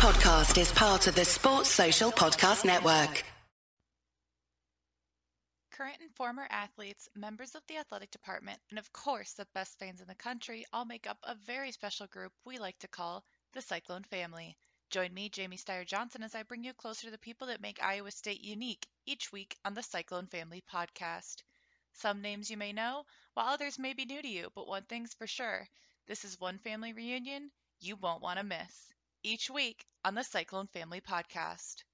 podcast is part of the Sports Social Podcast Network. Current and former athletes, members of the athletic department, and of course the best fans in the country all make up a very special group we like to call the Cyclone family. Join me, Jamie Steyer Johnson, as I bring you closer to the people that make Iowa State unique each week on the Cyclone Family podcast. Some names you may know, while others may be new to you, but one thing's for sure this is one family reunion you won't want to miss. Each week on the Cyclone Family podcast.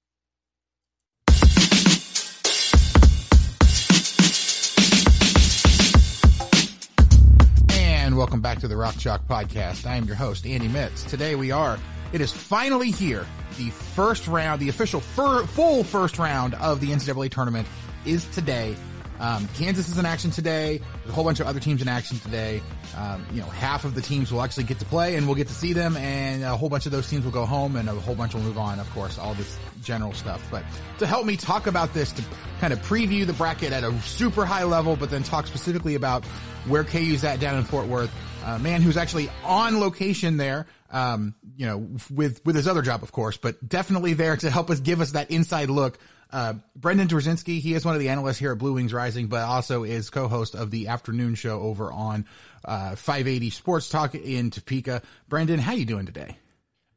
And welcome back to the Rock Chalk Podcast. I am your host, Andy Mitts. Today we are, it is finally here. The first round, the official fir- full first round of the NCAA tournament is today. Um, Kansas is in action today. There's a whole bunch of other teams in action today. Um, you know, half of the teams will actually get to play and we'll get to see them and a whole bunch of those teams will go home and a whole bunch will move on, of course, all this general stuff. But to help me talk about this, to kind of preview the bracket at a super high level, but then talk specifically about where KU's at down in Fort Worth, a man who's actually on location there, um, you know, with, with his other job, of course, but definitely there to help us give us that inside look uh, Brendan Dzwierzynski, he is one of the analysts here at Blue Wings Rising, but also is co-host of the afternoon show over on uh, 580 Sports Talk in Topeka. Brendan, how you doing today?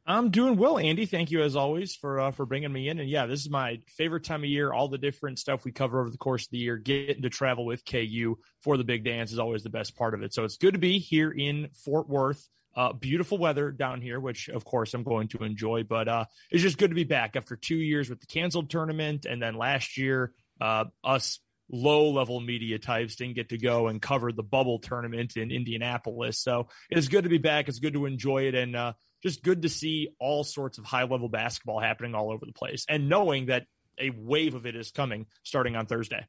I'm doing well, Andy. Thank you as always for uh, for bringing me in. And yeah, this is my favorite time of year. All the different stuff we cover over the course of the year, getting to travel with KU for the big dance is always the best part of it. So it's good to be here in Fort Worth. Uh, beautiful weather down here, which of course I'm going to enjoy. But uh, it's just good to be back after two years with the canceled tournament, and then last year, uh, us low level media types didn't get to go and cover the bubble tournament in Indianapolis. So it's good to be back. It's good to enjoy it, and uh, just good to see all sorts of high level basketball happening all over the place, and knowing that a wave of it is coming starting on Thursday.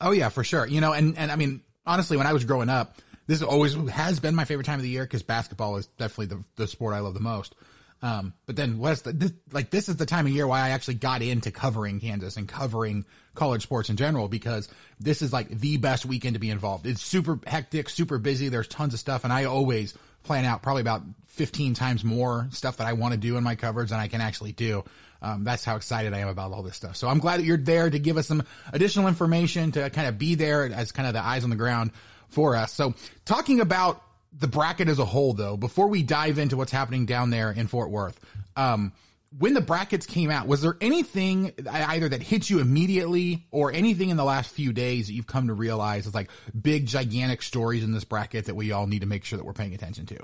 Oh yeah, for sure. You know, and and I mean honestly, when I was growing up this always has been my favorite time of the year because basketball is definitely the, the sport I love the most. Um, but then this, like this is the time of year why I actually got into covering Kansas and covering college sports in general because this is like the best weekend to be involved. It's super hectic, super busy. There's tons of stuff and I always plan out probably about 15 times more stuff that I want to do in my coverage than I can actually do. Um, that's how excited I am about all this stuff. So I'm glad that you're there to give us some additional information to kind of be there as kind of the eyes on the ground for us. So talking about the bracket as a whole though, before we dive into what's happening down there in Fort Worth, um, when the brackets came out, was there anything either that hit you immediately or anything in the last few days that you've come to realize is like big, gigantic stories in this bracket that we all need to make sure that we're paying attention to?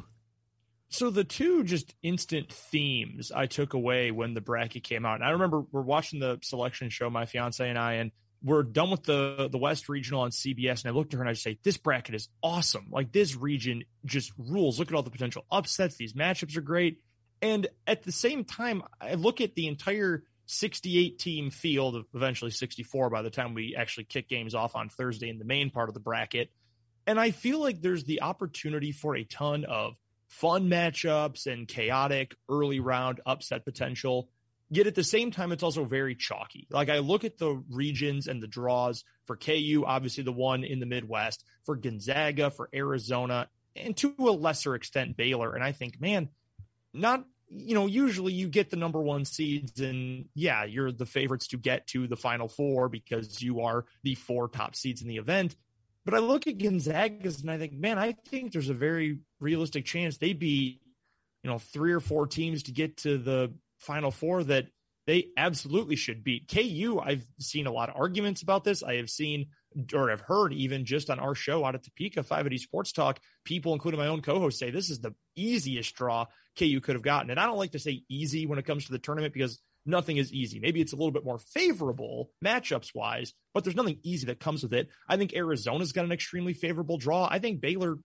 So the two just instant themes I took away when the bracket came out, and I remember we're watching the selection show, my fiance and I, and we're done with the the West Regional on CBS, and I looked at her and I just say, "This bracket is awesome! Like this region just rules. Look at all the potential upsets. These matchups are great." And at the same time, I look at the entire 68 team field, eventually 64 by the time we actually kick games off on Thursday in the main part of the bracket, and I feel like there's the opportunity for a ton of fun matchups and chaotic early round upset potential Yet at the same time, it's also very chalky. Like I look at the regions and the draws for KU, obviously the one in the Midwest, for Gonzaga, for Arizona, and to a lesser extent Baylor. And I think, man, not you know, usually you get the number one seeds, and yeah, you're the favorites to get to the final four because you are the four top seeds in the event. But I look at Gonzaga's and I think, man, I think there's a very realistic chance they beat, you know, three or four teams to get to the Final Four that they absolutely should beat. KU, I've seen a lot of arguments about this. I have seen or have heard even just on our show out at Topeka, 580 Sports Talk, people, including my own co-host, say this is the easiest draw KU could have gotten. And I don't like to say easy when it comes to the tournament because nothing is easy. Maybe it's a little bit more favorable matchups wise, but there's nothing easy that comes with it. I think Arizona's got an extremely favorable draw. I think Baylor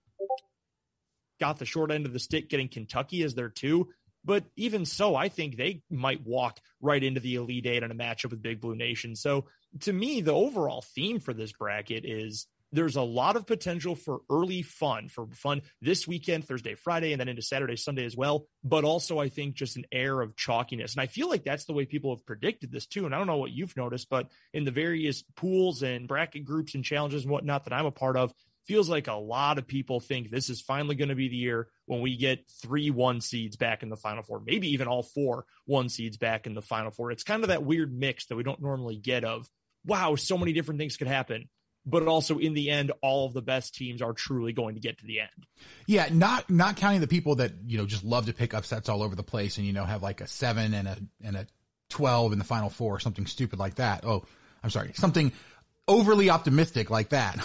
got the short end of the stick getting Kentucky as their two. But even so, I think they might walk right into the Elite Eight in a matchup with Big Blue Nation. So to me, the overall theme for this bracket is there's a lot of potential for early fun, for fun this weekend, Thursday, Friday, and then into Saturday, Sunday as well. But also, I think just an air of chalkiness. And I feel like that's the way people have predicted this too. And I don't know what you've noticed, but in the various pools and bracket groups and challenges and whatnot that I'm a part of, feels like a lot of people think this is finally going to be the year when we get three one seeds back in the final four, maybe even all four one seeds back in the final four. It's kind of that weird mix that we don't normally get of, wow, so many different things could happen. But also in the end, all of the best teams are truly going to get to the end. Yeah, not not counting the people that, you know, just love to pick upsets all over the place and, you know, have like a seven and a and a twelve in the final four, something stupid like that. Oh, I'm sorry, something overly optimistic like that.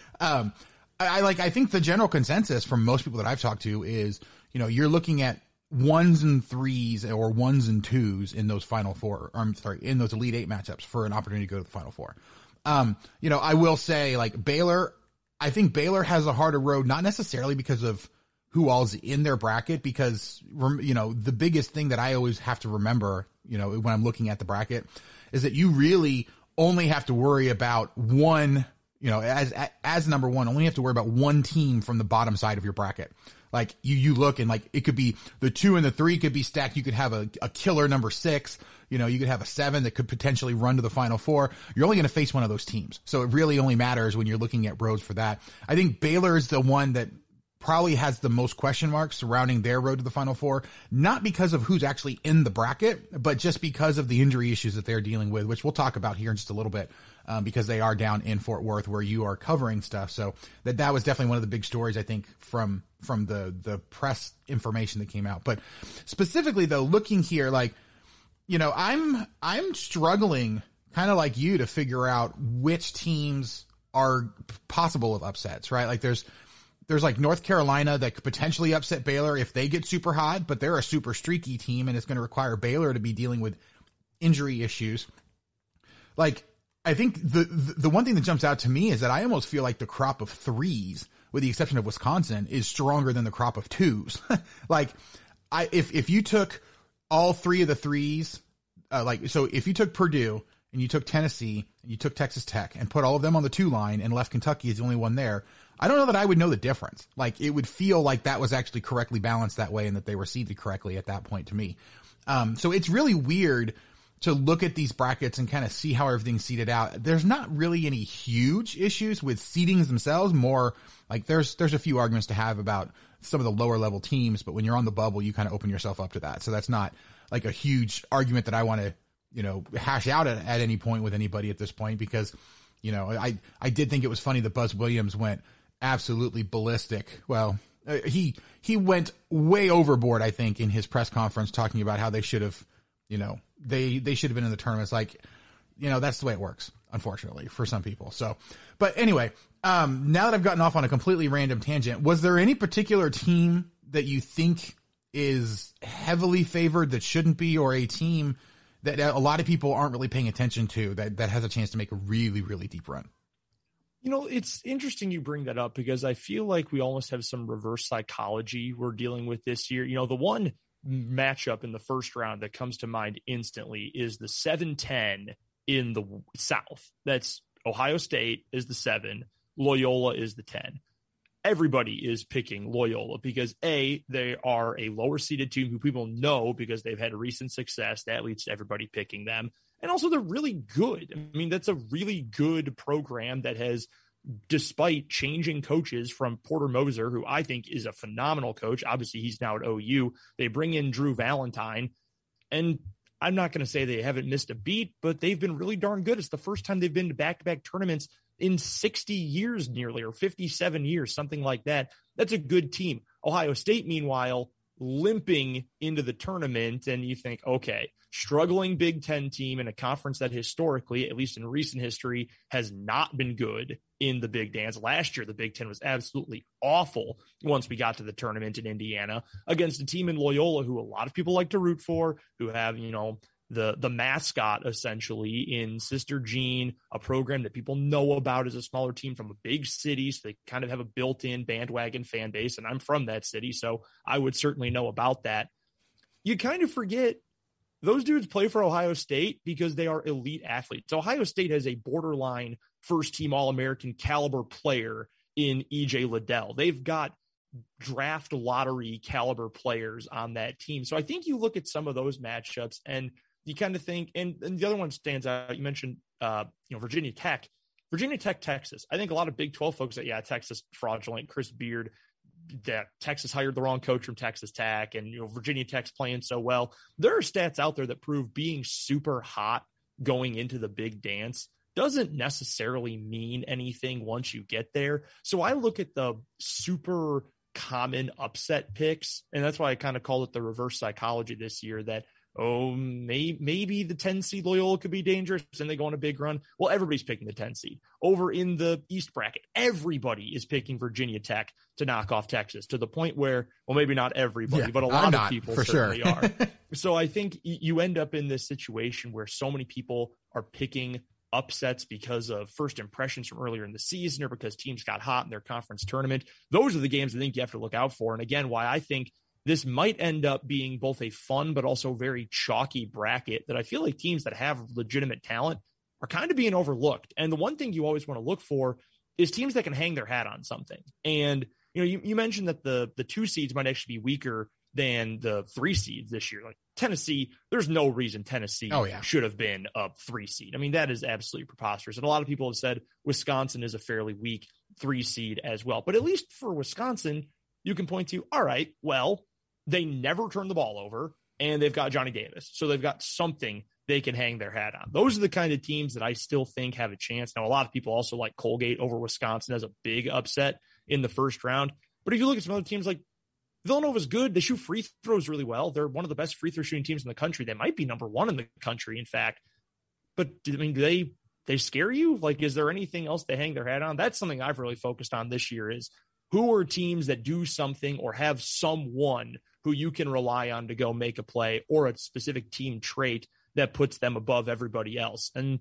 um, I, I like, I think the general consensus from most people that I've talked to is, you know, you're looking at ones and threes or ones and twos in those final four, I'm sorry, in those elite eight matchups for an opportunity to go to the final four. Um, you know, I will say like Baylor, I think Baylor has a harder road, not necessarily because of who all's in their bracket, because, you know, the biggest thing that I always have to remember, you know, when I'm looking at the bracket is that you really only have to worry about one you know, as as number one, only have to worry about one team from the bottom side of your bracket. Like you, you look and like it could be the two and the three could be stacked. You could have a, a killer number six. You know, you could have a seven that could potentially run to the final four. You're only going to face one of those teams. So it really only matters when you're looking at roads for that. I think Baylor is the one that probably has the most question marks surrounding their road to the final four, not because of who's actually in the bracket, but just because of the injury issues that they're dealing with, which we'll talk about here in just a little bit um, because they are down in Fort Worth where you are covering stuff. So that that was definitely one of the big stories I think from from the the press information that came out. But specifically though, looking here, like you know, I'm I'm struggling kind of like you to figure out which teams are possible of upsets, right? Like there's there's like North Carolina that could potentially upset Baylor if they get super hot, but they're a super streaky team and it's going to require Baylor to be dealing with injury issues. Like I think the, the one thing that jumps out to me is that I almost feel like the crop of threes, with the exception of Wisconsin, is stronger than the crop of twos. like, I if if you took all three of the threes, uh, like so, if you took Purdue and you took Tennessee and you took Texas Tech and put all of them on the two line and left Kentucky as the only one there, I don't know that I would know the difference. Like, it would feel like that was actually correctly balanced that way and that they were seeded correctly at that point to me. Um, so it's really weird to look at these brackets and kind of see how everything's seated out. There's not really any huge issues with seedings themselves. More like there's there's a few arguments to have about some of the lower level teams, but when you're on the bubble, you kind of open yourself up to that. So that's not like a huge argument that I want to you know hash out at, at any point with anybody at this point because you know I I did think it was funny that Buzz Williams went absolutely ballistic. Well, uh, he he went way overboard, I think, in his press conference talking about how they should have you know, they they should have been in the tournaments. Like, you know, that's the way it works, unfortunately, for some people. So, but anyway, um, now that I've gotten off on a completely random tangent, was there any particular team that you think is heavily favored that shouldn't be, or a team that a lot of people aren't really paying attention to that that has a chance to make a really really deep run? You know, it's interesting you bring that up because I feel like we almost have some reverse psychology we're dealing with this year. You know, the one matchup in the first round that comes to mind instantly is the 7-10 in the South. That's Ohio State is the 7, Loyola is the 10. Everybody is picking Loyola because A, they are a lower seeded team who people know because they've had recent success. That leads to everybody picking them. And also, they're really good. I mean, that's a really good program that has despite changing coaches from Porter Moser, who I think is a phenomenal coach. Obviously, he's now at OU. They bring in Drew Valentine, and I'm not going to say they haven't missed a beat, but they've been really darn good. It's the first time they've been to back to back tournaments in 60 years, nearly, or 57 years, something like that. That's a good team. Ohio State, meanwhile, limping into the tournament, and you think, okay, struggling Big Ten team in a conference that historically, at least in recent history, has not been good in the Big Dance. Last year, the Big Ten was absolutely awful once we got to the tournament in Indiana against a team in Loyola who a lot of people like to root for, who have, you know, the the mascot essentially in Sister Jean, a program that people know about as a smaller team from a big city, so they kind of have a built-in bandwagon fan base. And I'm from that city, so I would certainly know about that. You kind of forget those dudes play for Ohio State because they are elite athletes. Ohio State has a borderline first team All American caliber player in EJ Liddell. They've got draft lottery caliber players on that team. So I think you look at some of those matchups and you kind of think, and, and the other one stands out. You mentioned, uh, you know, Virginia Tech, Virginia Tech, Texas. I think a lot of Big 12 folks that, yeah, Texas fraudulent, Chris Beard, that Texas hired the wrong coach from Texas Tech and you know Virginia Tech's playing so well. There are stats out there that prove being super hot going into the big dance doesn't necessarily mean anything once you get there. So I look at the super common upset picks, and that's why I kind of call it the reverse psychology this year that oh, may, maybe the 10 seed Loyola could be dangerous and they go on a big run. Well, everybody's picking the 10 seed. Over in the East bracket, everybody is picking Virginia Tech to knock off Texas to the point where, well, maybe not everybody, yeah, but a lot of people certainly sure. are. So I think you end up in this situation where so many people are picking upsets because of first impressions from earlier in the season or because teams got hot in their conference tournament. Those are the games I think you have to look out for. And again, why I think this might end up being both a fun but also very chalky bracket that I feel like teams that have legitimate talent are kind of being overlooked. And the one thing you always want to look for is teams that can hang their hat on something. And you know, you, you mentioned that the the two seeds might actually be weaker than the three seeds this year. Like Tennessee, there's no reason Tennessee oh, yeah. should have been a three seed. I mean, that is absolutely preposterous. And a lot of people have said Wisconsin is a fairly weak three seed as well. But at least for Wisconsin, you can point to, all right, well, they never turn the ball over and they've got Johnny Davis. So they've got something they can hang their hat on. Those are the kind of teams that I still think have a chance. Now, a lot of people also like Colgate over Wisconsin as a big upset in the first round. But if you look at some other teams like Villanova's good. They shoot free throws really well. They're one of the best free throw shooting teams in the country. They might be number one in the country, in fact. But I mean, do they they scare you? Like, is there anything else they hang their hat on? That's something I've really focused on this year. Is who are teams that do something or have someone who you can rely on to go make a play or a specific team trait that puts them above everybody else. And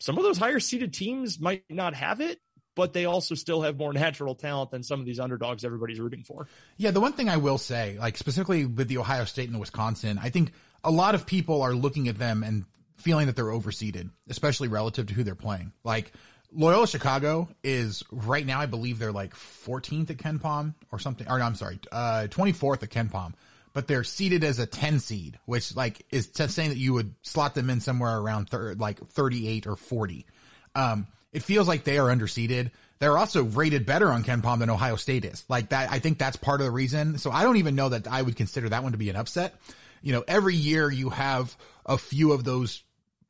some of those higher seeded teams might not have it, but they also still have more natural talent than some of these underdogs everybody's rooting for. Yeah, the one thing I will say, like specifically with the Ohio State and the Wisconsin, I think a lot of people are looking at them and feeling that they're overseeded, especially relative to who they're playing. Like Loyola Chicago is right now, I believe they're like 14th at KenPom or something. Or no, I'm sorry, uh, 24th at KenPom, but they're seeded as a 10 seed, which like is saying that you would slot them in somewhere around thir- like 38 or 40. Um, it feels like they are underseeded. They're also rated better on KenPom than Ohio State is. Like that, I think that's part of the reason. So I don't even know that I would consider that one to be an upset. You know, every year you have a few of those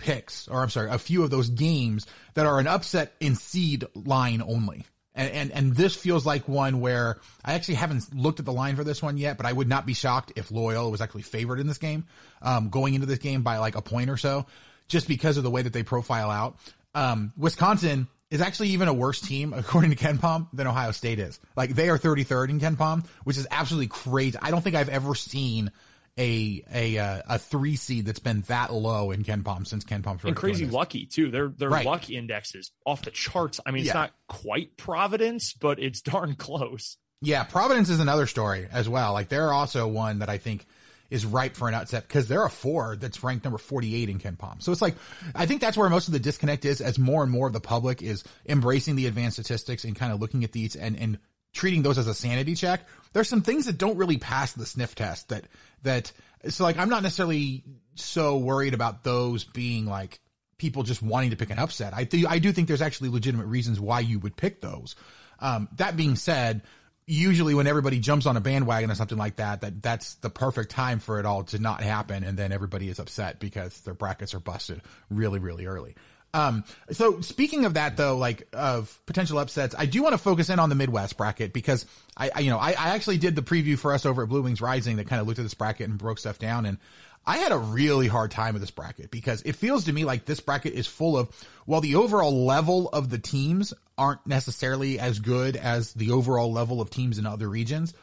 picks, or I'm sorry, a few of those games that are an upset in seed line only. And, and, and this feels like one where I actually haven't looked at the line for this one yet, but I would not be shocked if Loyola was actually favored in this game, um, going into this game by like a point or so, just because of the way that they profile out. Um, Wisconsin is actually even a worse team according to KenPom than Ohio State is. Like they are 33rd in KenPom, which is absolutely crazy. I don't think I've ever seen a a uh, a three seed that's been that low in KenPom since KenPom. And crazy lucky too. Their their right. luck index is off the charts. I mean, it's yeah. not quite Providence, but it's darn close. Yeah, Providence is another story as well. Like they're also one that I think is ripe for an upset because they're a four that's ranked number 48 in KenPom. So it's like, I think that's where most of the disconnect is as more and more of the public is embracing the advanced statistics and kind of looking at these and, and treating those as a sanity check. There's some things that don't really pass the sniff test that, that, so like, I'm not necessarily so worried about those being like, people just wanting to pick an upset. I think I do think there's actually legitimate reasons why you would pick those. Um, that being said, usually when everybody jumps on a bandwagon or something like that, that that's the perfect time for it all to not happen. And then everybody is upset because their brackets are busted really, really early. Um, so speaking of that though, like of potential upsets, I do want to focus in on the Midwest bracket because I, I you know, I, I actually did the preview for us over at Blue Wings Rising that kind of looked at this bracket and broke stuff down. And I had a really hard time with this bracket because it feels to me like this bracket is full of, while the overall level of the teams aren't necessarily as good as the overall level of teams in other regions.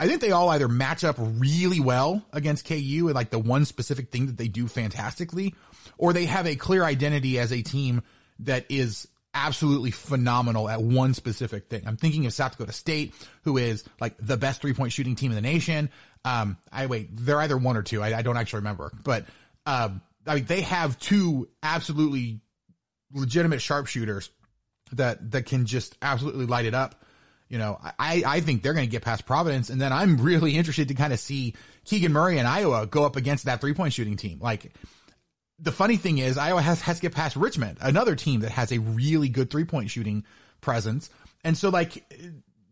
I think they all either match up really well against KU and like the one specific thing that they do fantastically, or they have a clear identity as a team that is absolutely phenomenal at one specific thing. I'm thinking of South Dakota State, who is like the best three point shooting team in the nation. Um, I wait, they're either one or two. I, I don't actually remember, but, um, I mean, they have two absolutely legitimate sharpshooters that, that can just absolutely light it up. You know, I, I think they're going to get past Providence. And then I'm really interested to kind of see Keegan Murray and Iowa go up against that three point shooting team. Like, the funny thing is Iowa has, has to get past Richmond, another team that has a really good three point shooting presence. And so like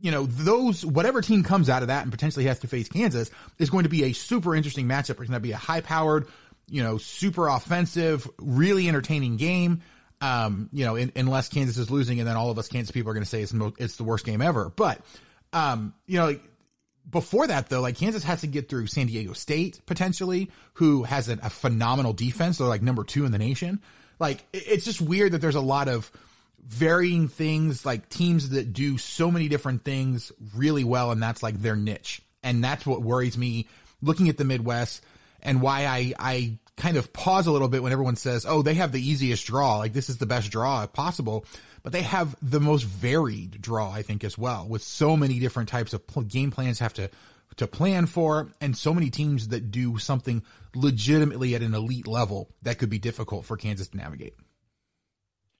you know, those, whatever team comes out of that and potentially has to face Kansas is going to be a super interesting matchup. It's going to be a high powered, you know, super offensive, really entertaining game. Um, you know, in, unless Kansas is losing and then all of us Kansas people are going to say it's, it's the worst game ever. But, um, you know, before that though, like Kansas has to get through San Diego State potentially, who has a, phenomenal defense. They're like number two in the nation. Like it's just weird that there's a lot of varying things, like teams that do so many different things really well, and that's like their niche. And that's what worries me looking at the Midwest and why I, I kind of pause a little bit when everyone says, oh, they have the easiest draw. Like this is the best draw possible. But they have the most varied draw, I think, as well, with so many different types of game plans have to to plan for and so many teams that do something legitimately at an elite level that could be difficult for Kansas to navigate.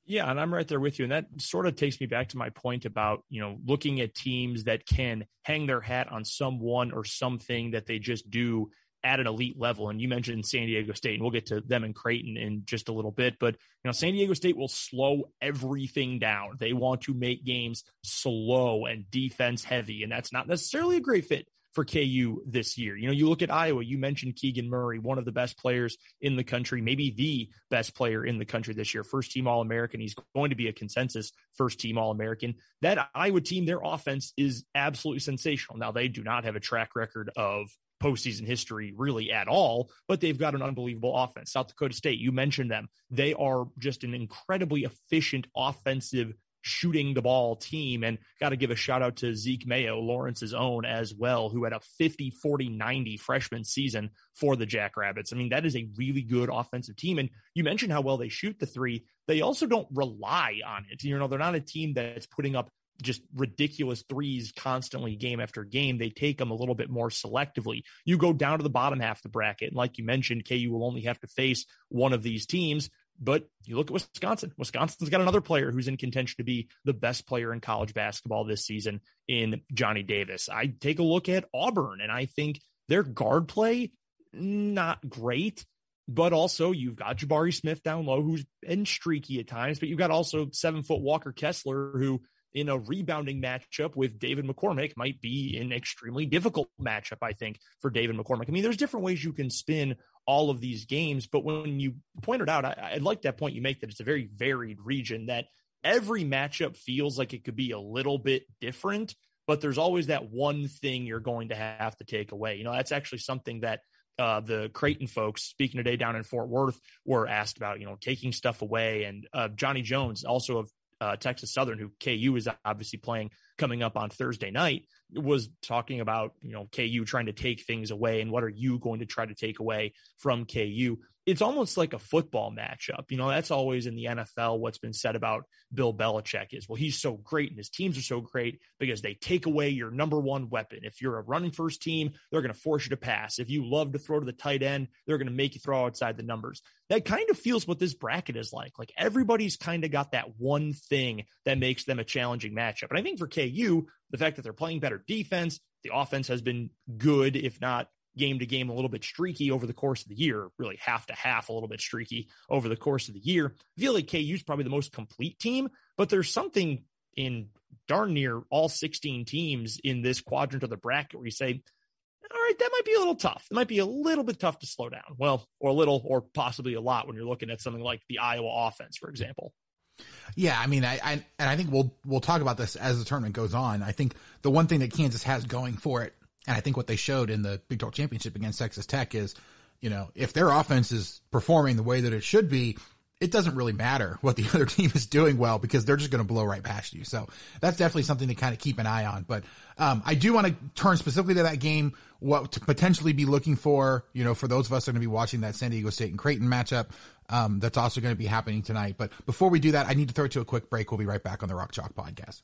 Yeah, and I'm right there with you. And that sort of takes me back to my point about, you know, looking at teams that can hang their hat on someone or something that they just do at an elite level. And you mentioned San Diego State, and we'll get to them and Creighton in just a little bit. But you know, San Diego State will slow everything down. They want to make games slow and defense heavy, and that's not necessarily a great fit for KU this year. You know, you look at Iowa, you mentioned Keegan Murray, one of the best players in the country, maybe the best player in the country this year. First team All American. He's going to be a consensus first team All American. That Iowa team, their offense is absolutely sensational. Now, they do not have a track record of postseason history really at all, but they've got an unbelievable offense. South Dakota State, you mentioned them. They are just an incredibly efficient offensive shooting the ball team. And got to give a shout out to Zeke Mayo, Lawrence's own as well, who had a 50, 40, 90 freshman season for the Jackrabbits. I mean, that is a really good offensive team. And you mentioned how well they shoot the three. They also don't rely on it. You know, they're not a team that's putting up just ridiculous threes constantly game after game. They take them a little bit more selectively. You go down to the bottom half of the bracket, and like you mentioned, KU will only have to face one of these teams. But you look at Wisconsin. Wisconsin's got another player who's in contention to be the best player in college basketball this season in Johnny Davis. I take a look at Auburn, and I think their guard play not great. But also, you've got Jabari Smith down low, who's been streaky at times. But you've got also seven foot Walker Kessler, who in a rebounding matchup with David McCormick might be an extremely difficult matchup, I think, for David McCormick. I mean, there's different ways you can spin all of these games, but when you pointed out, I, I like that point you make that it's a very varied region, that every matchup feels like it could be a little bit different, but there's always that one thing you're going to have to take away. You know, that's actually something that uh, the Creighton folks speaking today down in Fort Worth were asked about, you know, taking stuff away. And uh, Johnny Jones, also of uh, Texas Southern, who KU is obviously playing coming up on Thursday night, was talking about you know KU trying to take things away and what are you going to try to take away from KU it's almost like a football matchup. You know, that's always in the NFL what's been said about Bill Belichick is, well, he's so great and his teams are so great because they take away your number one weapon. If you're a running first team, they're going to force you to pass. If you love to throw to the tight end, they're going to make you throw outside the numbers. That kind of feels what this bracket is like. Like everybody's kind of got that one thing that makes them a challenging matchup. And I think for KU, the fact that they're playing better defense, the offense has been good, if not game to game a little bit streaky over the course of the year, really half to half a little bit streaky over the course of the year. I feel like KU is probably the most complete team, but there's something in darn near all 16 teams in this quadrant of the bracket where you say, all right, that might be a little tough. It might be a little bit tough to slow down. Well, or a little, or possibly a lot when you're looking at something like the Iowa offense, for example. Yeah, I mean, I, I and I think we'll we'll talk about this as the tournament goes on. I think the one thing that Kansas has going for it and I think what they showed in the Big 12 championship against Texas Tech is, you know, if their offense is performing the way that it should be, it doesn't really matter what the other team is doing well because they're just going to blow right past you. So that's definitely something to kind of keep an eye on. But um, I do want to turn specifically to that game, what to potentially be looking for, you know, for those of us that are going to be watching that San Diego State and Creighton matchup. Um, that's also going to be happening tonight. But before we do that, I need to throw it to a quick break. We'll be right back on the Rock Chalk podcast.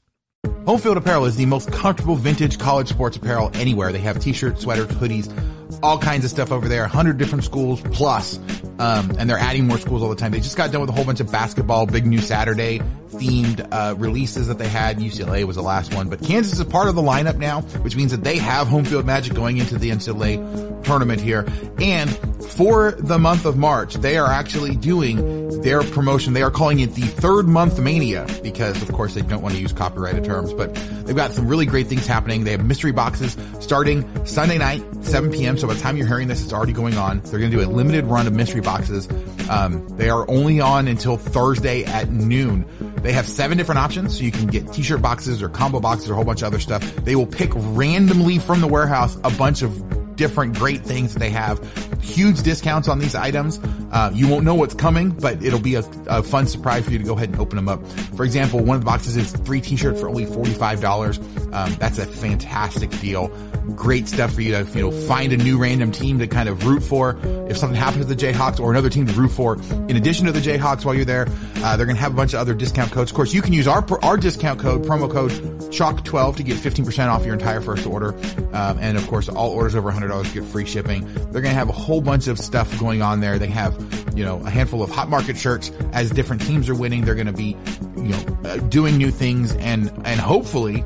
Homefield Apparel is the most comfortable vintage college sports apparel anywhere. They have t-shirts, sweaters, hoodies, all kinds of stuff over there. 100 different schools plus, um, and they're adding more schools all the time. They just got done with a whole bunch of basketball, big new Saturday themed uh, releases that they had. UCLA was the last one, but Kansas is a part of the lineup now, which means that they have home field magic going into the NCAA tournament here. And for the month of March, they are actually doing their promotion. They are calling it the third month mania because of course they don't want to use copyrighted terms, but they've got some really great things happening. They have mystery boxes starting Sunday night, 7 p.m. So by the time you're hearing this, it's already going on. They're going to do a limited run of mystery boxes. Um, they are only on until Thursday at noon. They have seven different options. So you can get t-shirt boxes or combo boxes or a whole bunch of other stuff. They will pick randomly from the warehouse a bunch of different great things that they have. Huge discounts on these items. Uh, you won't know what's coming, but it'll be a, a, fun surprise for you to go ahead and open them up. For example, one of the boxes is three t-shirts for only $45. Um, that's a fantastic deal. Great stuff for you to, you know, find a new random team to kind of root for. If something happens to the Jayhawks or another team to root for, in addition to the Jayhawks while you're there, uh, they're going to have a bunch of other discount codes. Of course, you can use our, our discount code, promo code CHALK12 to get 15% off your entire first order. Um, and of course, all orders over 100 $100 get free shipping. They're going to have a whole bunch of stuff going on there. They have, you know, a handful of hot market shirts as different teams are winning. They're going to be, you know, uh, doing new things and, and hopefully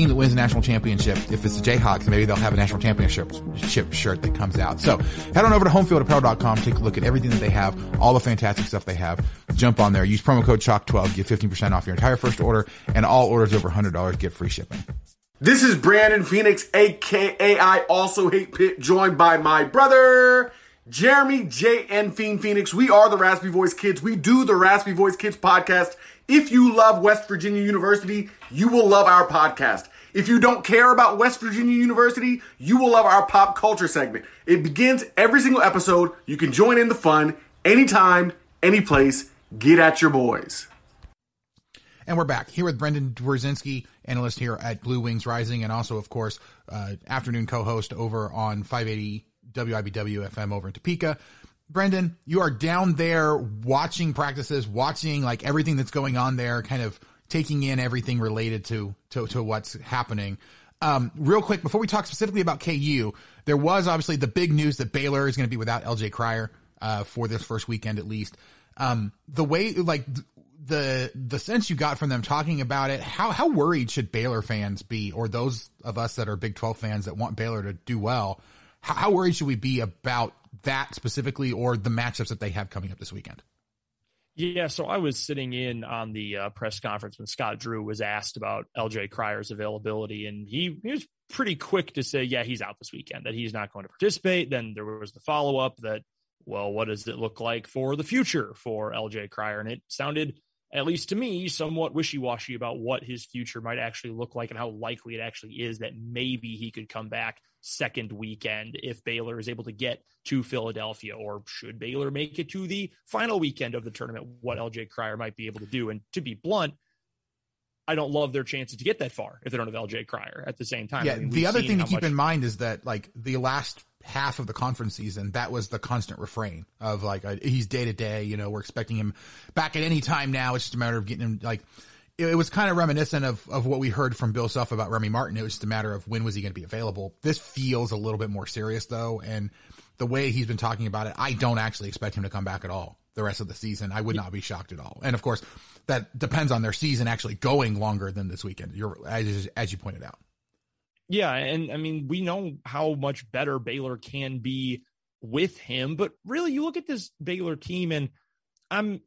team that wins the national championship, if it's the Jayhawks, maybe they'll have a national championship shirt that comes out. So head on over to homefieldapparel.com, take a look at everything that they have, all the fantastic stuff they have. Jump on there, use promo code CHALK12, get 15% off your entire first order, and all orders over $100 get free shipping. This is Brandon Phoenix, aka I also hate Pitt, joined by my brother Jeremy J and Fiend Phoenix. We are the Raspy Voice Kids. We do the Raspy Voice Kids podcast. If you love West Virginia University, you will love our podcast. If you don't care about West Virginia University, you will love our pop culture segment. It begins every single episode. You can join in the fun anytime, any place. Get at your boys. And we're back here with Brendan Dzwierzynski, analyst here at Blue Wings Rising, and also, of course, uh, afternoon co-host over on 580 WIBW FM over in Topeka. Brendan, you are down there watching practices, watching like everything that's going on there, kind of taking in everything related to to, to what's happening. Um, real quick, before we talk specifically about KU, there was obviously the big news that Baylor is going to be without LJ Cryer uh, for this first weekend at least. Um, the way like the the sense you got from them talking about it, how how worried should Baylor fans be, or those of us that are Big Twelve fans that want Baylor to do well? How, worried should we be about that specifically, or the matchups that they have coming up this weekend? Yeah, so I was sitting in on the uh, press conference when Scott Drew was asked about LJ Cryer's availability, and he, he was pretty quick to say, yeah, he's out this weekend, that he's not going to participate. Then there was the follow up that, well, what does it look like for the future for LJ Cryer? And it sounded at least to me, somewhat wishy washy about what his future might actually look like and how likely it actually is that maybe he could come back second weekend if Baylor is able to get to Philadelphia, or should Baylor make it to the final weekend of the tournament, what LJ Cryer might be able to do. And to be blunt, I don't love their chances to get that far if they don't have LJ Cryer at the same time. Yeah, I mean, the other thing to keep much- in mind is that like the last half of the conference season, that was the constant refrain of like he's day to day. You know, we're expecting him back at any time now. It's just a matter of getting him like. It, it was kind of reminiscent of, of what we heard from Bill Self about Remy Martin. It was just a matter of when was he going to be available. This feels a little bit more serious though, and the way he's been talking about it, I don't actually expect him to come back at all the rest of the season. I would not be shocked at all. And of course, that depends on their season actually going longer than this weekend. You're as as you pointed out. Yeah, and I mean, we know how much better Baylor can be with him, but really you look at this Baylor team and I'm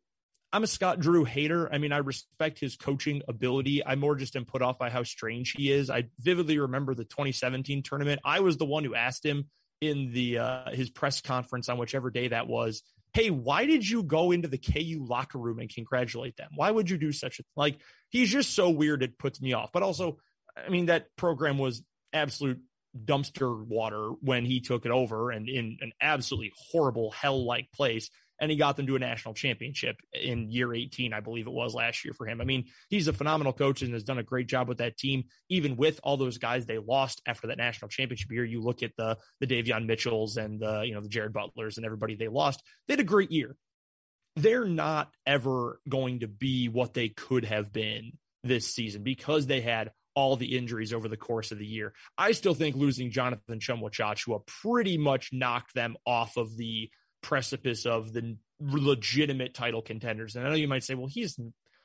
I'm a Scott Drew hater. I mean, I respect his coaching ability. I more just am put off by how strange he is. I vividly remember the 2017 tournament. I was the one who asked him in the uh, his press conference on whichever day that was, "Hey, why did you go into the KU locker room and congratulate them? Why would you do such a like?" He's just so weird. It puts me off. But also, I mean, that program was absolute dumpster water when he took it over and in an absolutely horrible hell like place. And he got them to a national championship in year 18, I believe it was last year for him. I mean, he's a phenomenal coach and has done a great job with that team, even with all those guys they lost after that national championship year. You look at the the Davion Mitchells and the, you know, the Jared Butlers and everybody they lost. They had a great year. They're not ever going to be what they could have been this season because they had all the injuries over the course of the year. I still think losing Jonathan Tchamwa pretty much knocked them off of the precipice of the legitimate title contenders. And I know you might say, well, he's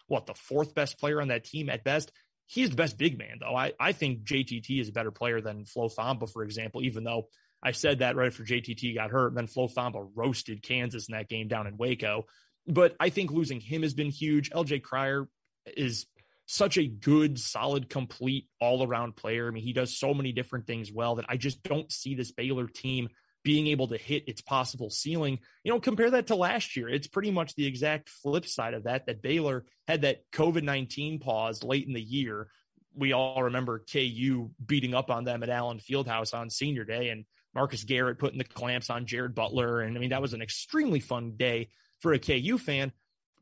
what the fourth best player on that team at best. He's the best big man, though. I, I think JTT is a better player than Flo Thamba, for example, even though I said that right after JTT got hurt, and then Flo Thamba roasted Kansas in that game down in Waco. But I think losing him has been huge. LJ Cryer is such a good, solid, complete all around player. I mean, he does so many different things well that I just don't see this Baylor team being able to hit its possible ceiling. You know, compare that to last year. It's pretty much the exact flip side of that, that Baylor had that COVID 19 pause late in the year. We all remember KU beating up on them at Allen Fieldhouse on senior day and Marcus Garrett putting the clamps on Jared Butler. And I mean, that was an extremely fun day for a KU fan.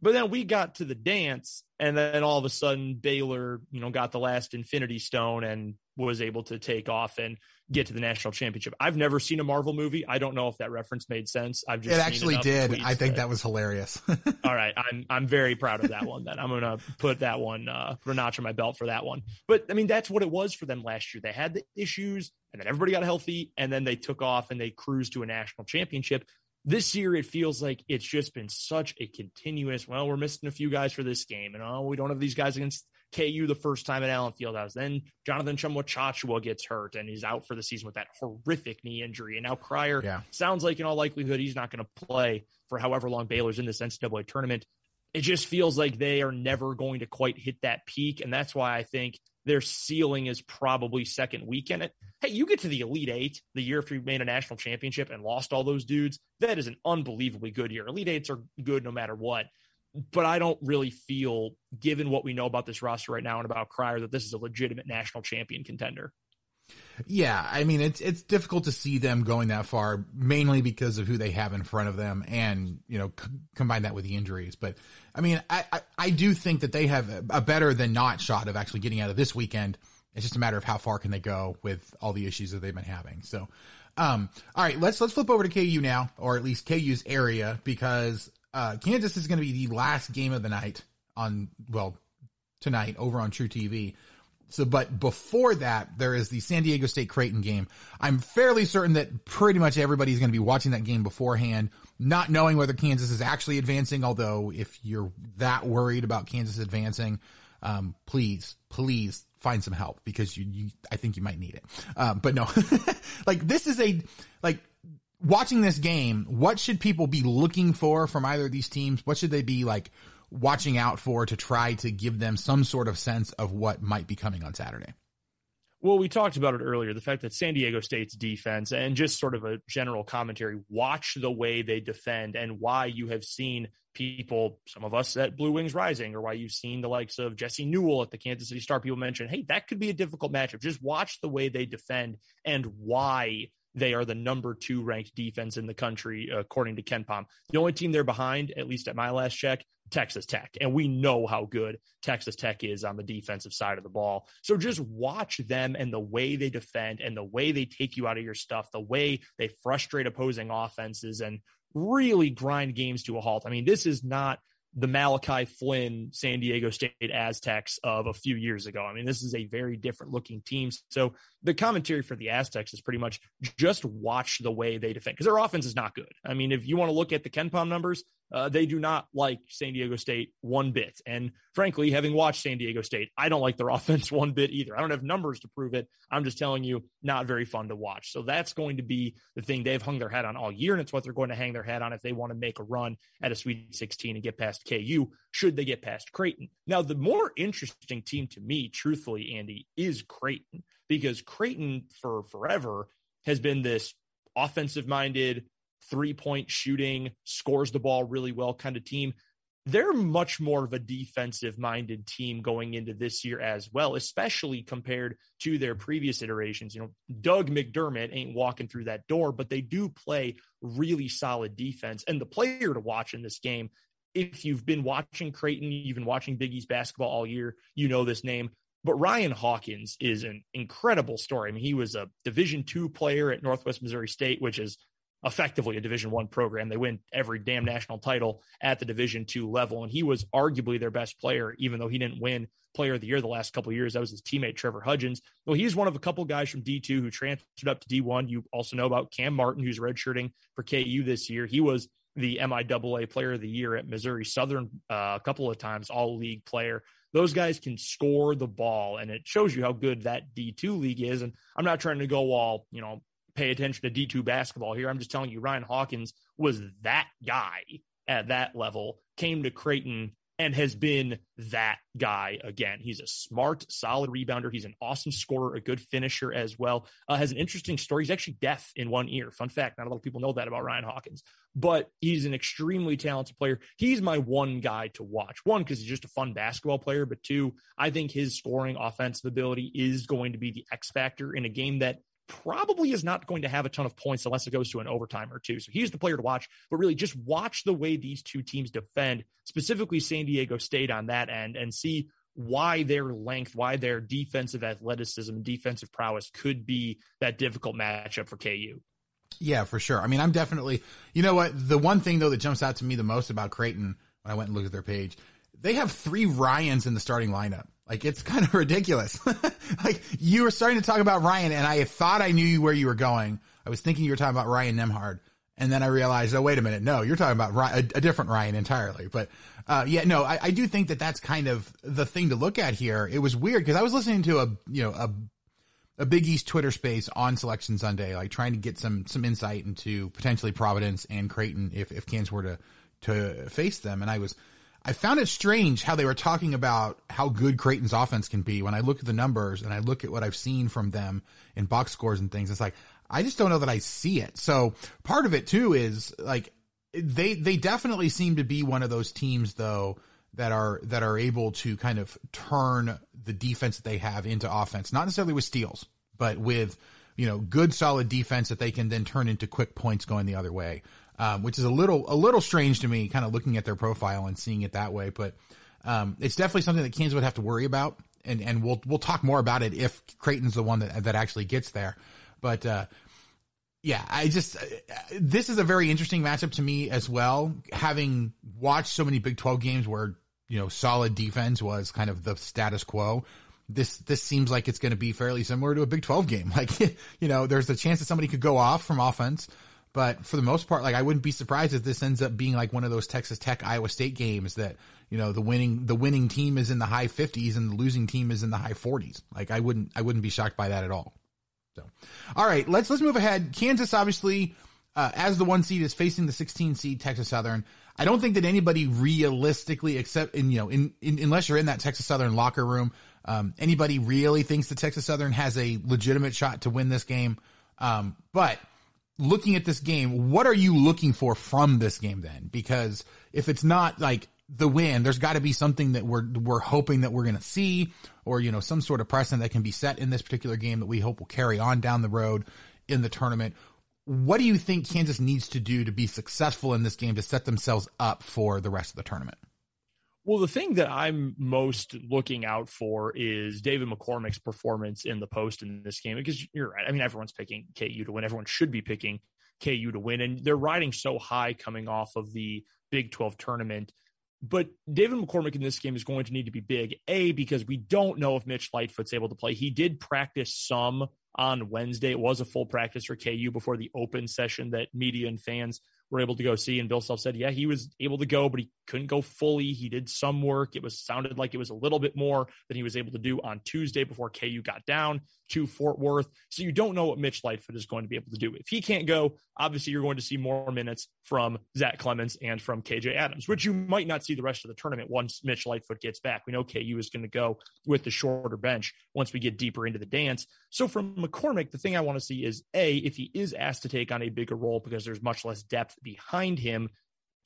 But then we got to the dance, and then all of a sudden Baylor, you know, got the last Infinity Stone and was able to take off and get to the national championship. I've never seen a Marvel movie. I don't know if that reference made sense. I've just it actually did. I think that, that was hilarious. all right, I'm I'm very proud of that one. Then I'm gonna put that one uh, for notch on my belt for that one. But I mean, that's what it was for them last year. They had the issues, and then everybody got healthy, and then they took off and they cruised to a national championship. This year, it feels like it's just been such a continuous. Well, we're missing a few guys for this game, and oh, we don't have these guys against KU the first time at Allen Fieldhouse. Then Jonathan Tchamwa gets hurt and he's out for the season with that horrific knee injury. And now Cryer yeah. sounds like in all likelihood he's not going to play for however long Baylor's in this NCAA tournament. It just feels like they are never going to quite hit that peak, and that's why I think their ceiling is probably second week in it. Hey, you get to the Elite Eight the year after you made a national championship and lost all those dudes. That is an unbelievably good year. Elite Eights are good no matter what. But I don't really feel, given what we know about this roster right now and about Cryer, that this is a legitimate national champion contender. Yeah, I mean it's it's difficult to see them going that far, mainly because of who they have in front of them, and you know c- combine that with the injuries. But I mean, I, I, I do think that they have a better than not shot of actually getting out of this weekend. It's just a matter of how far can they go with all the issues that they've been having. So, um, all right, let's let's flip over to KU now, or at least KU's area, because uh, Kansas is going to be the last game of the night on well tonight over on truTV. So, but before that, there is the San Diego State Creighton game. I'm fairly certain that pretty much everybody's going to be watching that game beforehand, not knowing whether Kansas is actually advancing. Although, if you're that worried about Kansas advancing, um, please, please find some help because you, you I think you might need it. Um, but no, like this is a, like, watching this game, what should people be looking for from either of these teams? What should they be like watching out for to try to give them some sort of sense of what might be coming on Saturday? Well, we talked about it earlier the fact that San Diego State's defense and just sort of a general commentary watch the way they defend and why you have seen people, some of us at Blue Wings Rising, or why you've seen the likes of Jesse Newell at the Kansas City Star. People mention, hey, that could be a difficult matchup. Just watch the way they defend and why they are the number two ranked defense in the country, according to KenPom. The only team they're behind, at least at my last check, Texas Tech. And we know how good Texas Tech is on the defensive side of the ball. So just watch them and the way they defend and the way they take you out of your stuff, the way they frustrate opposing offenses and really grind games to a halt. I mean, this is not the Malachi Flynn San Diego State Aztecs of a few years ago. I mean, this is a very different looking team. So the commentary for the Aztecs is pretty much just watch the way they defend because their offense is not good. I mean, if you want to look at the KenPom numbers, uh, they do not like San Diego State one bit. And frankly, having watched San Diego State, I don't like their offense one bit either. I don't have numbers to prove it. I'm just telling you, not very fun to watch. So that's going to be the thing they've hung their head on all year. And it's what they're going to hang their head on if they want to make a run at a Sweet 16 and get past KU, should they get past Creighton. Now, the more interesting team to me, truthfully, Andy, is Creighton because Creighton for forever has been this offensive minded, three point shooting, scores the ball really well kind of team. They're much more of a defensive minded team going into this year as well, especially compared to their previous iterations. You know, Doug McDermott ain't walking through that door, but they do play really solid defense. And the player to watch in this game, if you've been watching Creighton, you've been watching Big East basketball all year, you know this name. But Ryan Hawkins is an incredible story. I mean, he was a Division two player at Northwest Missouri State, which is effectively a division one program. They win every damn national title at the division two level. And he was arguably their best player even though he didn't win player of the year the last couple years. That was his teammate trevor hudgens. Well he's one of a couple guys from d2 who transferred up to d1 you also know about cam martin who's redshirting for ku this year. He was the miaa player of the year at missouri southern uh, a couple of times all league player. Those guys can score the ball and it shows you how good that d2 league is. And i'm not trying to go all you know pay attention to D2 basketball here. I'm just telling you, Ryan Hawkins was that guy at that level, came to Creighton and has been that guy again. He's a smart, solid rebounder. He's an awesome scorer, a good finisher as well. Uh, has an interesting story. He's actually deaf in one ear. Fun fact. Not a lot of people know that about Ryan Hawkins, but he's an extremely talented player. He's my one guy to watch. One, because he's just a fun basketball player, but two, I think his scoring offensive ability is going to be the X factor in a game that probably is not going to have a ton of points unless it goes to an overtime or two. So he's the player to watch, but really just watch the way these two teams defend, specifically San Diego State on that end, and see why their length, why their defensive athleticism, defensive prowess could be that difficult matchup for KU. Yeah, for sure. I mean, I'm definitely, you know what? The one thing though that jumps out to me the most about Creighton when I went and looked at their page, they have three Ryans in the starting lineup. Like it's kind of ridiculous. like you were starting to talk about Ryan and I thought I knew where you were going. I was thinking you were talking about Ryan Nembhard, And then I realized, oh, wait a minute. No, you're talking about Ryan, a, a, different Ryan entirely. But, uh, yeah, no, I, I, do think that that's kind of the thing to look at here. It was weird because I was listening to a, you know, a, a Big East Twitter space on Selection Sunday, like trying to get some, some insight into potentially Providence and Creighton if, if Kansas were to, to face them. And I was, I found it strange how they were talking about how good Creighton's offense can be. When I look at the numbers and I look at what I've seen from them in box scores and things, it's like, I just don't know that I see it. So part of it too is like, they, they definitely seem to be one of those teams though that are, that are able to kind of turn the defense that they have into offense, not necessarily with steals, but with, you know, good solid defense that they can then turn into quick points going the other way um, which is a little a little strange to me, kind of looking at their profile and seeing it that way. But um, it's definitely something that Kansas would have to worry about, and and we'll we'll talk more about it if Creighton's the one that that actually gets there. But uh, yeah, I just this is a very interesting matchup to me as well. Having watched so many Big Twelve games where you know solid defense was kind of the status quo. This this seems like it's going to be fairly similar to a Big Twelve game. Like you know, there's a chance that somebody could go off from offense. But for the most part, like I wouldn't be surprised if this ends up being like one of those Texas Tech Iowa State games that you know the winning the winning team is in the high 50s and the losing team is in the high 40s. Like I wouldn't I wouldn't be shocked by that at all. So, all right, let's let's move ahead. Kansas obviously uh, as the one seed is facing the 16 seed Texas Southern. I don't think that anybody realistically, except in you know, in, in unless you're in that Texas Southern locker room, um, anybody really thinks that Texas Southern has a legitimate shot to win this game. Um, but looking at this game, what are you looking for from this game then? Because if it's not like the win, there's got to be something that we're we're hoping that we're going to see, or you know, some sort of precedent that can be set in this particular game that we hope will carry on down the road in the tournament. What do you think Kansas needs to do to be successful in this game to set themselves up for the rest of the tournament? Well, the thing that I'm most looking out for is David McCormack's performance in the post in this game because you're right. I mean, everyone's picking KU to win. Everyone should be picking KU to win, and they're riding so high coming off of the Big 12 tournament. But David McCormick in this game is going to need to be big, A, because we don't know if Mitch Lightfoot's able to play. He did practice some on Wednesday. It was a full practice for KU before the open session that media and fans were able to go see. And Bill Self said, yeah, he was able to go, but he couldn't go fully. He did some work. It was sounded like it was a little bit more than he was able to do on Tuesday before KU got down to Fort Worth. So you don't know what Mitch Lightfoot is going to be able to do. If he can't go, obviously you're going to see more minutes from Zach Clemence and from KJ Adams, which you might not see the rest of the tournament once Mitch Lightfoot gets back. We know KU is going to go with the shorter bench once we get deeper into the dance. So from McCormack, the thing I want to see is A, if he is asked to take on a bigger role because there's much less depth behind him,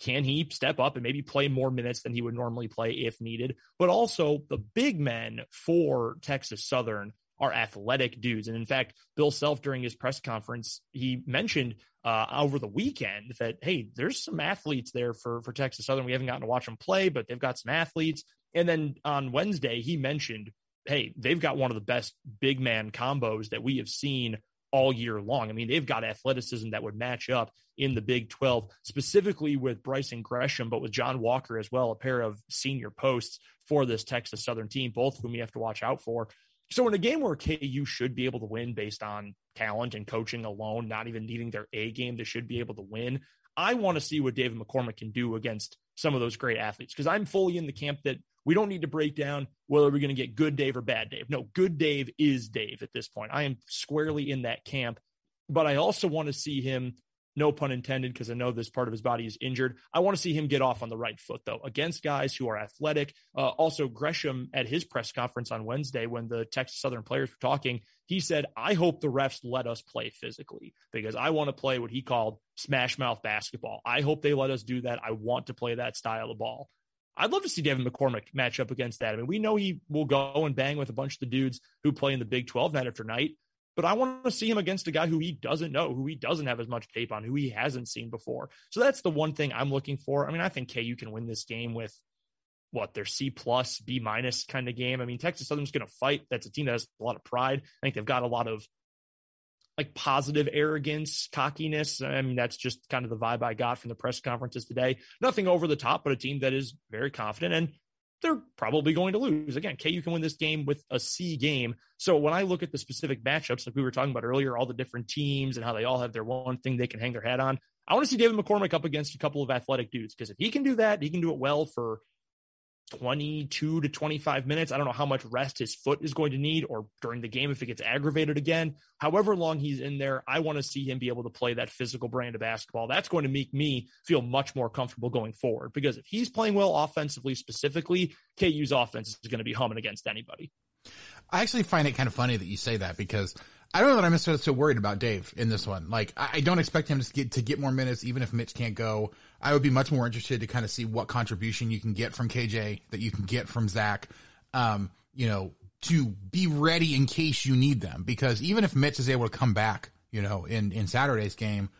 can he step up and maybe play more minutes than he would normally play if needed? But also the big men for Texas Southern are athletic dudes. And in fact, Bill Self during his press conference, he mentioned uh, over the weekend that, hey, there's some athletes there for, for Texas Southern. We haven't gotten to watch them play, but they've got some athletes. And then on Wednesday, he mentioned, hey, they've got one of the best big man combos that we have seen all year long. I mean, they've got athleticism that would match up in the Big 12, specifically with Brison Gresham, but with John Walker as well, a pair of senior posts for this Texas Southern team, both of whom you have to watch out for. So in a game where KU should be able to win based on talent and coaching alone, not even needing their A game, they should be able to win. I want to see what David McCormack can do against some of those great athletes because I'm fully in the camp that we don't need to break down whether we're going to get good Dave or bad Dave. No, good Dave is Dave at this point. I am squarely in that camp. but I also want to see him no pun intended, because I know this part of his body is injured. I want to see him get off on the right foot, though, against guys who are athletic. Uh, also, Gresham at his press conference on Wednesday, when the Texas Southern players were talking, he said, I hope the refs let us play physically because I want to play what he called smash mouth basketball. I hope they let us do that. I want to play that style of ball. I'd love to see Devin McCormack match up against that. I mean, we know he will go and bang with a bunch of the dudes who play in the Big 12 night after night but I want to see him against a guy who he doesn't know, who he doesn't have as much tape on, who he hasn't seen before. So that's the one thing I'm looking for. I mean, I think KU can win this game with what their C plus, B minus kind of game. I mean, Texas Southern's going to fight. That's a team that has a lot of pride. I think they've got a lot of like positive arrogance, cockiness. I mean, that's just kind of the vibe I got from the press conferences today. Nothing over the top, but a team that is very confident. And they're probably going to lose. Again, KU can win this game with a C game. So when I look at the specific matchups, like we were talking about earlier, all the different teams and how they all have their one thing they can hang their hat on, I want to see David McCormack up against a couple of athletic dudes because if he can do that, he can do it well for 22 to 25 minutes. I don't know how much rest his foot is going to need or during the game if it gets aggravated again. However long he's in there, I want to see him be able to play that physical brand of basketball. That's going to make me feel much more comfortable going forward because if he's playing well offensively specifically, KU's offense is going to be humming against anybody. I actually find it kind of funny that you say that because I don't know that I'm so worried about Dave in this one. Like, I don't expect him to get to get more minutes, even if Mitch can't go. I would be much more interested to kind of see what contribution you can get from KJ, that you can get from Zach, um, you know, to be ready in case you need them. Because even if Mitch is able to come back, you know, in in Saturday's game,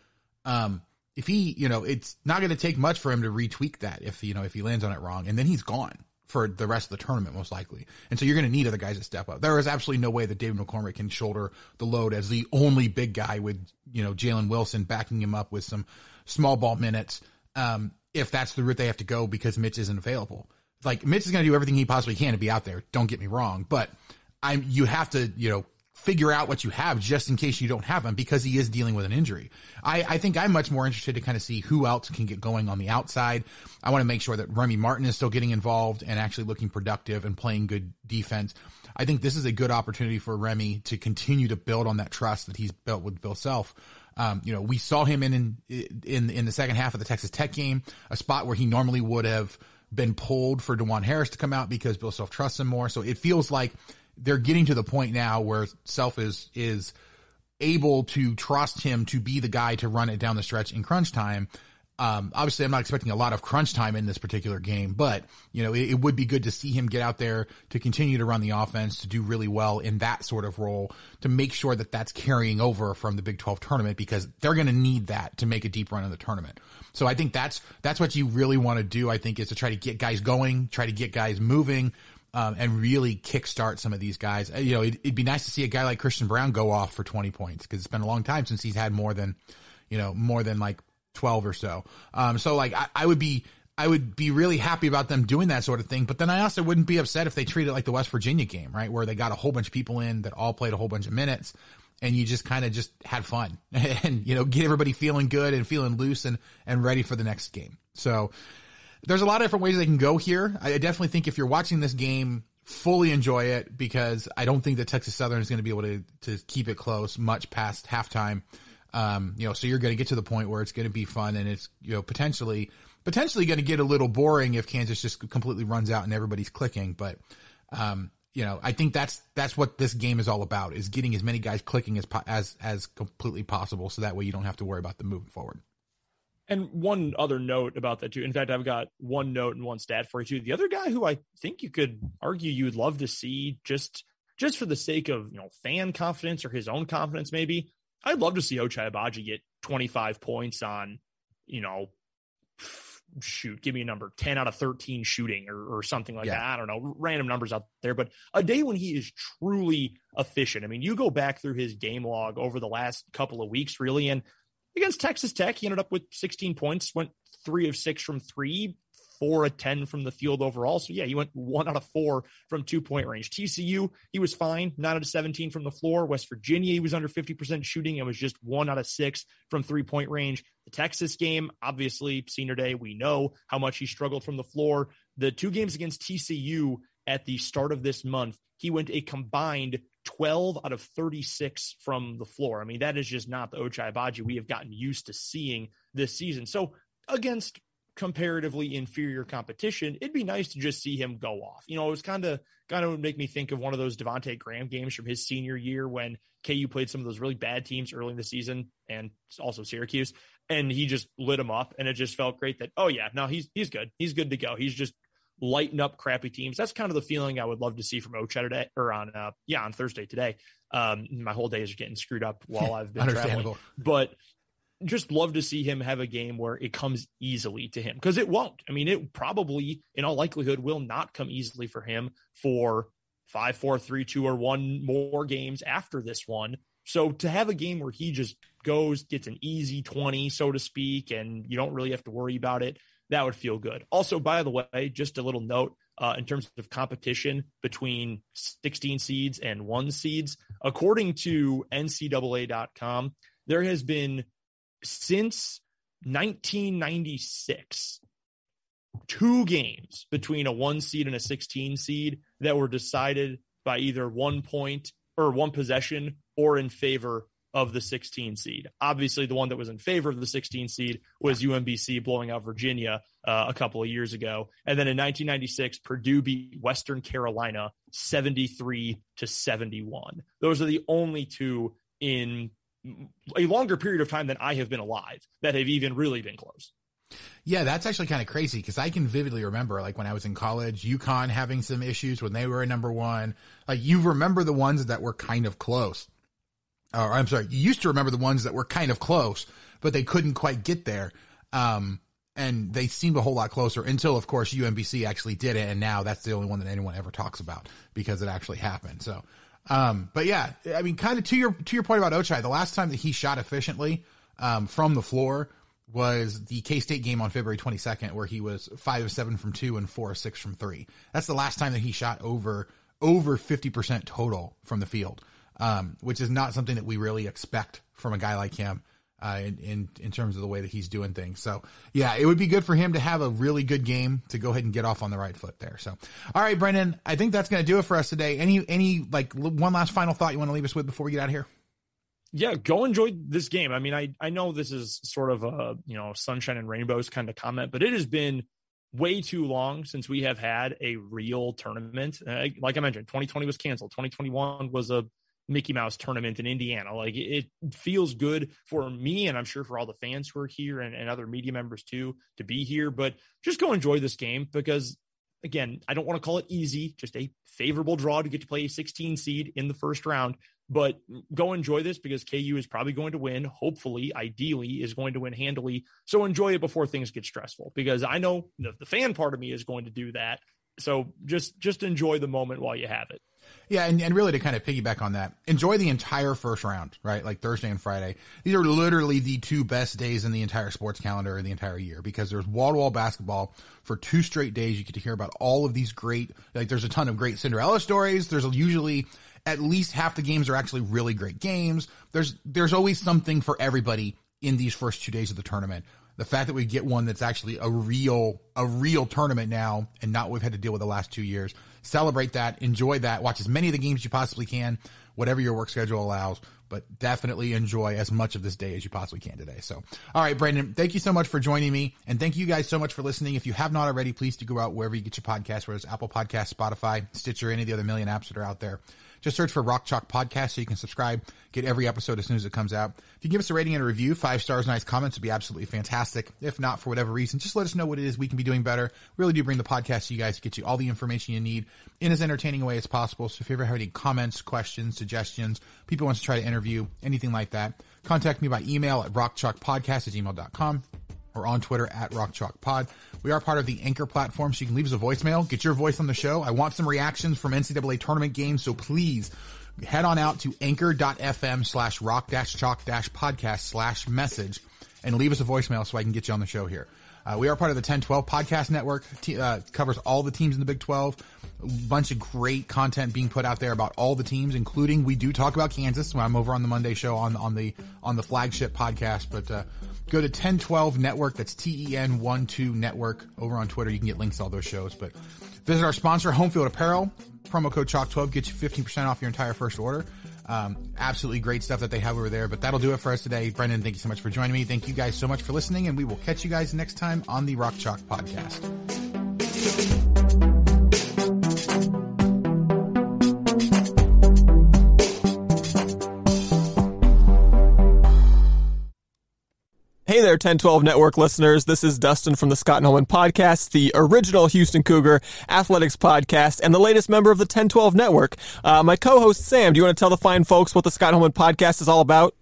um, if he, you know, it's not going to take much for him to retweak that if you know if he lands on it wrong, and then he's gone for the rest of the tournament, most likely. And so you're going to need other guys to step up. There is absolutely no way that David McCormack can shoulder the load as the only big guy with, you know, Jalen Wilson backing him up with some small ball minutes. Um, if that's the route they have to go because Mitch isn't available. Like Mitch is going to do everything he possibly can to be out there. Don't get me wrong, but I'm, you have to, you know, figure out what you have just in case you don't have him because he is dealing with an injury. I, I think I'm much more interested to kind of see who else can get going on the outside. I want to make sure that Remy Martin is still getting involved and actually looking productive and playing good defense. I think this is a good opportunity for Remy to continue to build on that trust that he's built with Bill Self. Um, you know, we saw him in, in, in, in the second half of the Texas Tech game, a spot where he normally would have been pulled for Dajuan Harris to come out because Bill Self trusts him more. So it feels like they're getting to the point now where Self is is able to trust him to be the guy to run it down the stretch in crunch time. Um, obviously, I'm not expecting a lot of crunch time in this particular game, but you know, it, it, would be good to see him get out there to continue to run the offense, to do really well in that sort of role, to make sure that that's carrying over from the Big 12 tournament because they're going to need that to make a deep run in the tournament. So I think that's that's what you really want to do. I think is to try to get guys going, try to get guys moving, um, and really kickstart some of these guys. Uh, you know, it'd, it'd, be nice to see a guy like Christian Braun go off for 20 points because it's been a long time since he's had more than, you know, more than like 12 or so. Um, so like I, I would be, I would be really happy about them doing that sort of thing. But then I also wouldn't be upset if they treated it like the West Virginia game, right? Where they got a whole bunch of people in that all played a whole bunch of minutes and you just kind of just had fun and, you know, get everybody feeling good and feeling loose and, and ready for the next game. So, there's a lot of different ways they can go here. I definitely think if you're watching this game, fully enjoy it because I don't think that Texas Southern is going to be able to to keep it close much past halftime. Um, you know, so you're going to get to the point where it's going to be fun and it's you know potentially potentially going to get a little boring if Kansas just completely runs out and everybody's clicking. But um, you know, I think that's that's what this game is all about: is getting as many guys clicking as as as completely possible, so that way you don't have to worry about them moving forward. And one other note about that too. In fact, I've got one note and one stat for you too. The other guy who I think you could argue you would love to see just just for the sake of you know fan confidence or his own confidence, maybe I'd love to see Ochai Agbaji get 25 points on, you know, shoot, give me a number 10 out of 13 shooting or, or something like yeah. that. I don't know, random numbers out there, but a day when he is truly efficient. I mean, you go back through his game log over the last couple of weeks, really, and against Texas Tech, he ended up with 16 points, went three of six from three, four of 10 from the field overall. So, yeah, he went one out of four from two point range. TCU, he was fine, nine out of 17 from the floor. West Virginia, he was under 50% shooting and was just one out of six from three point range. The Texas game, obviously, senior day, we know how much he struggled from the floor. The two games against TCU at the start of this month, he went a combined 12 out of 36 from the floor. I mean, that is just not the Ochai Agbaji we have gotten used to seeing this season. So against comparatively inferior competition, it'd be nice to just see him go off. You know, it was kind of kind of make me think of one of those Devonte Graham games from his senior year when KU played some of those really bad teams early in the season and also Syracuse, and he just lit them up, and it just felt great that oh yeah, no he's he's good, he's good to go. He's just lighten up crappy teams. That's kind of the feeling I would love to see from Ochai today or on uh, yeah on Thursday today. Um, my whole day is getting screwed up while I've been traveling, but just love to see him have a game where it comes easily to him because it won't. I mean, it probably, in all likelihood, will not come easily for him for five, four, three, two, or one more games after this one. So to have a game where he just goes, gets an easy 20, so to speak, and you don't really have to worry about it, that would feel good. Also, by the way, just a little note uh, in terms of competition between 16 seeds and one seeds, according to NCAA.com, there has been since 1996 two games between a one seed and a 16 seed that were decided by either one point or one possession or in favor of the 16 seed. Obviously, the one that was in favor of the 16 seed was UMBC blowing out Virginia uh, a couple of years ago. And then in 1996, Purdue beat Western Carolina 73 to 71. Those are the only two in a longer period of time than I have been alive that have even really been close. Yeah, that's actually kind of crazy because I can vividly remember like when I was in college, UConn having some issues when they were number one. Like you remember the ones that were kind of close. Or I'm sorry, you used to remember the ones that were kind of close, but they couldn't quite get there. Um, and they seemed a whole lot closer until, of course, UMBC actually did it. And now that's the only one that anyone ever talks about because it actually happened. So, um, but yeah, I mean, kind of to your to your point about Ochai, the last time that he shot efficiently um, from the floor was the K State game on February 22nd, where he was five of seven from two and four of six from three. That's the last time that he shot over over 50 percent total from the field, um, which is not something that we really expect from a guy like him uh, in, in, in terms of the way that he's doing things. So yeah, it would be good for him to have a really good game to go ahead and get off on the right foot there. So, all right, Brendan, I think that's going to do it for us today. Any, any like one last final thought you want to leave us with before we get out of here? Yeah, go enjoy this game. I mean, I, I know this is sort of a, you know, sunshine and rainbows kind of comment, but it has been way too long since we have had a real tournament. Uh, like I mentioned, 2020 was canceled. 2021 was a Mickey Mouse tournament in Indiana. Like it feels good for me, and I'm sure for all the fans who are here and, and other media members too to be here. But just go enjoy this game because, again, I don't want to call it easy, just a favorable draw to get to play a 16 seed in the first round. But go enjoy this because KU is probably going to win. Hopefully, ideally, is going to win handily. So enjoy it before things get stressful because I know the, the fan part of me is going to do that. So just just enjoy the moment while you have it. Yeah, and, and really to kind of piggyback on that, enjoy the entire first round, right? Like Thursday and Friday. These are literally the two best days in the entire sports calendar in the entire year because there's wall to wall basketball for two straight days. You get to hear about all of these great, like there's a ton of great Cinderella stories. There's usually at least half the games are actually really great games. There's, there's always something for everybody in these first two days of the tournament the fact that we get one that's actually a real, a real tournament now and not what we've had to deal with the last two years. Celebrate that. Enjoy that. Watch as many of the games you possibly can, whatever your work schedule allows, but definitely enjoy as much of this day as you possibly can today. So, all right, Brendan, thank you so much for joining me. And thank you guys so much for listening. If you have not already, please do go out wherever you get your podcast, whether it's Apple Podcast, Spotify, Stitcher, any of the other million apps that are out there. Just search for Rock Chalk Podcast so you can subscribe, get every episode as soon as it comes out. If you give us a rating and a review, five stars, nice comments would be absolutely fantastic. If not, for whatever reason, just let us know what it is we can be doing better. Really do bring the podcast to you guys to get you all the information you need in as entertaining a way as possible. So if you ever have any comments, questions, suggestions, people want to try to interview, anything like that, contact me by email at rockchalkpodcast at gmail.com or on Twitter at Rock Chalk Pod. We are part of the Anchor platform, so you can leave us a voicemail, get your voice on the show. I want some reactions from NCAA tournament games, so please head on out to anchor.fm slash rock dash chalk dash podcast slash message and leave us a voicemail so I can get you on the show here. Uh, we are part of the 1012 podcast network. T- uh, covers all the teams in the Big 12. A bunch of great content being put out there about all the teams, including we do talk about Kansas. When I'm over on the Monday show on on the on the flagship podcast, but uh, go to 1012 Network. That's T-E-N-1-2 Network over on Twitter. You can get links to all those shows. But visit our sponsor, Homefield Apparel. Promo code Chalk12 gets you 15% off your entire first order. Um, absolutely great stuff that they have over there. But that'll do it for us today. Brendan, thank you so much for joining me. Thank you guys so much for listening, and we will catch you guys next time on the Rock Chalk Podcast. There, 1012 Network listeners. This is Dustin from the Scott Holman Podcast, the original Houston Cougar Athletics Podcast, and the latest member of the 1012 Network. Uh, my co host, Sam, do you want to tell the fine folks what the Scott Holman Podcast is all about?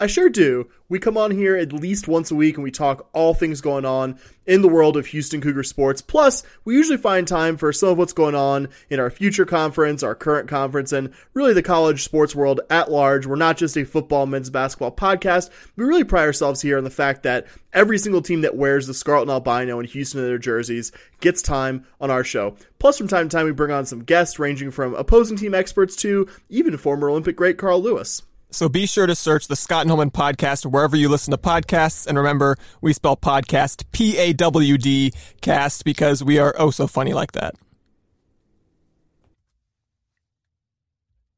I sure do. We come on here at least once a week and we talk all things going on in the world of Houston Cougar sports. Plus, we usually find time for some of what's going on in our future conference, our current conference, and really the college sports world at large. We're not just a football, men's basketball podcast. We really pride ourselves here on the fact that every single team that wears the Scarlet and Albino in Houston in their jerseys gets time on our show. Plus, from time to time, we bring on some guests ranging from opposing team experts to even former Olympic great Carl Lewis. So be sure to search the Scott Nolan podcast wherever you listen to podcasts. And remember, we spell podcast P A W D cast because we are oh so funny like that.